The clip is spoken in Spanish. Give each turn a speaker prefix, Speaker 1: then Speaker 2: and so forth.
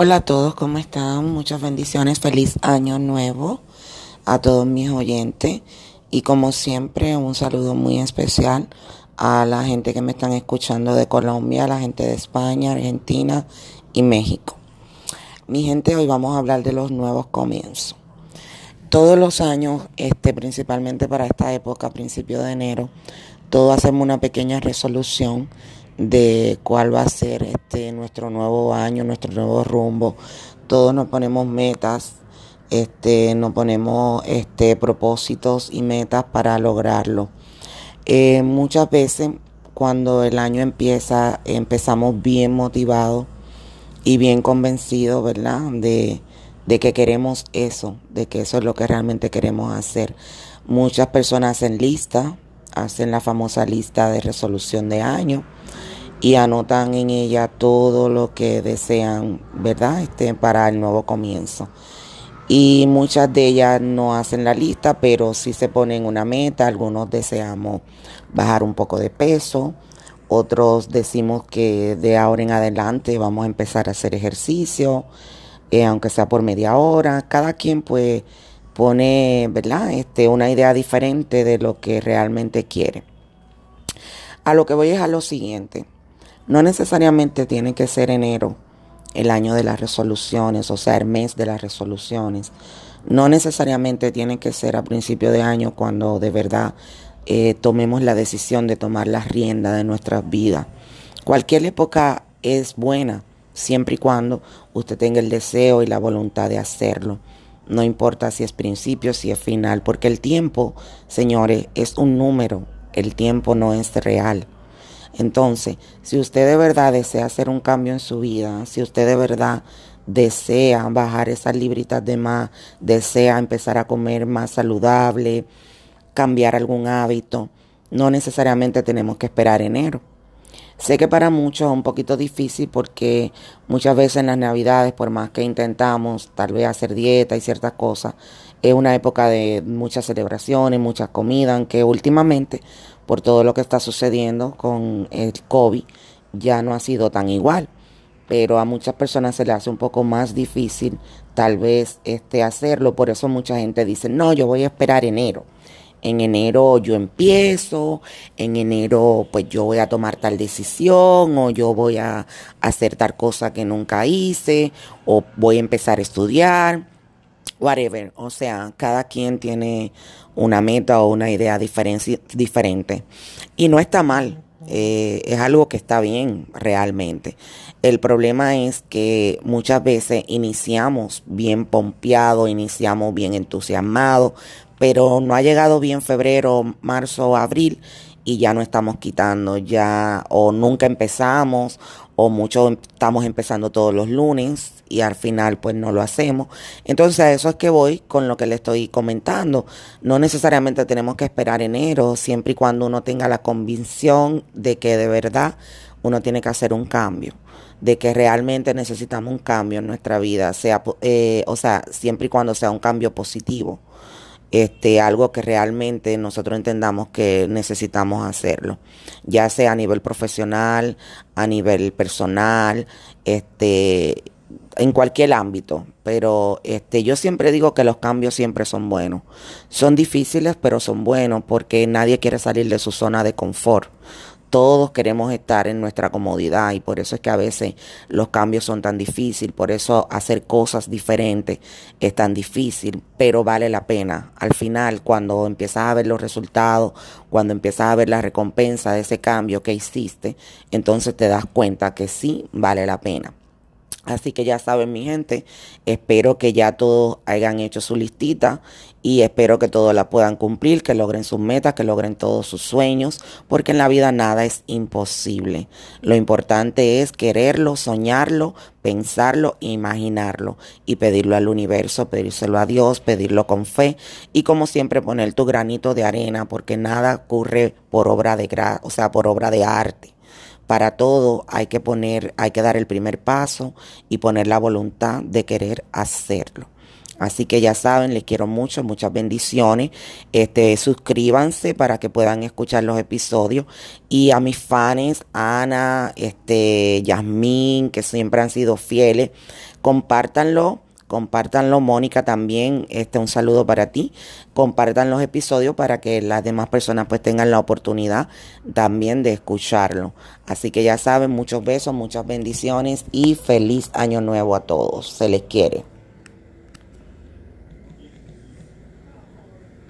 Speaker 1: Hola a todos, ¿cómo están? Muchas bendiciones, feliz año nuevo a todos mis oyentes y como siempre un saludo muy especial a la gente que me están escuchando de Colombia, a la gente de España, Argentina y México. Mi gente, hoy vamos a hablar de los nuevos comienzos. Todos los años, este, principalmente para esta época, principio de enero, todos hacemos una pequeña resolución de cuál va a ser este nuestro nuevo año, nuestro nuevo rumbo. Todos nos ponemos metas, este, nos ponemos este, propósitos y metas para lograrlo. Eh, muchas veces cuando el año empieza, empezamos bien motivados y bien convencidos, ¿verdad? De, de que queremos eso, de que eso es lo que realmente queremos hacer. Muchas personas hacen lista, hacen la famosa lista de resolución de año y anotan en ella todo lo que desean, ¿verdad? Este, para el nuevo comienzo. Y muchas de ellas no hacen la lista, pero sí se ponen una meta. Algunos deseamos bajar un poco de peso. Otros decimos que de ahora en adelante vamos a empezar a hacer ejercicio, eh, aunque sea por media hora. Cada quien pues pone, ¿verdad? Este, una idea diferente de lo que realmente quiere. A lo que voy es a lo siguiente. No necesariamente tiene que ser enero el año de las resoluciones, o sea, el mes de las resoluciones. No necesariamente tiene que ser a principio de año cuando de verdad eh, tomemos la decisión de tomar las riendas de nuestras vidas. Cualquier época es buena, siempre y cuando usted tenga el deseo y la voluntad de hacerlo. No importa si es principio, si es final, porque el tiempo, señores, es un número. El tiempo no es real. Entonces, si usted de verdad desea hacer un cambio en su vida, si usted de verdad desea bajar esas libritas de más, desea empezar a comer más saludable, cambiar algún hábito, no necesariamente tenemos que esperar enero. Sé que para muchos es un poquito difícil porque muchas veces en las navidades, por más que intentamos tal vez hacer dieta y ciertas cosas, es una época de muchas celebraciones, muchas comidas, aunque últimamente por todo lo que está sucediendo con el COVID, ya no ha sido tan igual. Pero a muchas personas se le hace un poco más difícil tal vez este hacerlo. Por eso mucha gente dice, no, yo voy a esperar enero. En enero yo empiezo, en enero pues yo voy a tomar tal decisión o yo voy a hacer tal cosa que nunca hice o voy a empezar a estudiar whatever. O sea, cada quien tiene una meta o una idea diferente. Y no está mal. Eh, es algo que está bien realmente. El problema es que muchas veces iniciamos bien pompeado, iniciamos bien entusiasmado, pero no ha llegado bien febrero, marzo, abril y ya no estamos quitando, ya o nunca empezamos o mucho estamos empezando todos los lunes y al final pues no lo hacemos. Entonces a eso es que voy con lo que le estoy comentando. No necesariamente tenemos que esperar enero, siempre y cuando uno tenga la convicción de que de verdad uno tiene que hacer un cambio de que realmente necesitamos un cambio en nuestra vida, sea, eh, o sea, siempre y cuando sea un cambio positivo este, algo que realmente nosotros entendamos que necesitamos hacerlo, ya sea a nivel profesional, a nivel personal, este, en cualquier ámbito, pero este, yo siempre digo que los cambios siempre son buenos. Son difíciles, pero son buenos porque nadie quiere salir de su zona de confort. Todos queremos estar en nuestra comodidad y por eso es que a veces los cambios son tan difíciles, por eso hacer cosas diferentes es tan difícil, pero vale la pena. Al final, cuando empiezas a ver los resultados, cuando empiezas a ver la recompensa de ese cambio que hiciste, entonces te das cuenta que sí vale la pena. Así que ya saben mi gente, espero que ya todos hayan hecho su listita y espero que todos la puedan cumplir, que logren sus metas, que logren todos sus sueños, porque en la vida nada es imposible. Lo importante es quererlo, soñarlo, pensarlo, imaginarlo y pedirlo al universo, pedírselo a Dios, pedirlo con fe y como siempre poner tu granito de arena, porque nada ocurre por obra de gra o sea, por obra de arte. Para todo hay que poner, hay que dar el primer paso y poner la voluntad de querer hacerlo. Así que ya saben, les quiero mucho, muchas bendiciones. Este, suscríbanse para que puedan escuchar los episodios. Y a mis fans, Ana, este, Yasmín, que siempre han sido fieles, compártanlo Compártanlo, Mónica, también. Este, un saludo para ti. Compartan los episodios para que las demás personas pues tengan la oportunidad también de escucharlo. Así que ya saben, muchos besos, muchas bendiciones y feliz año nuevo a todos. Se les quiere.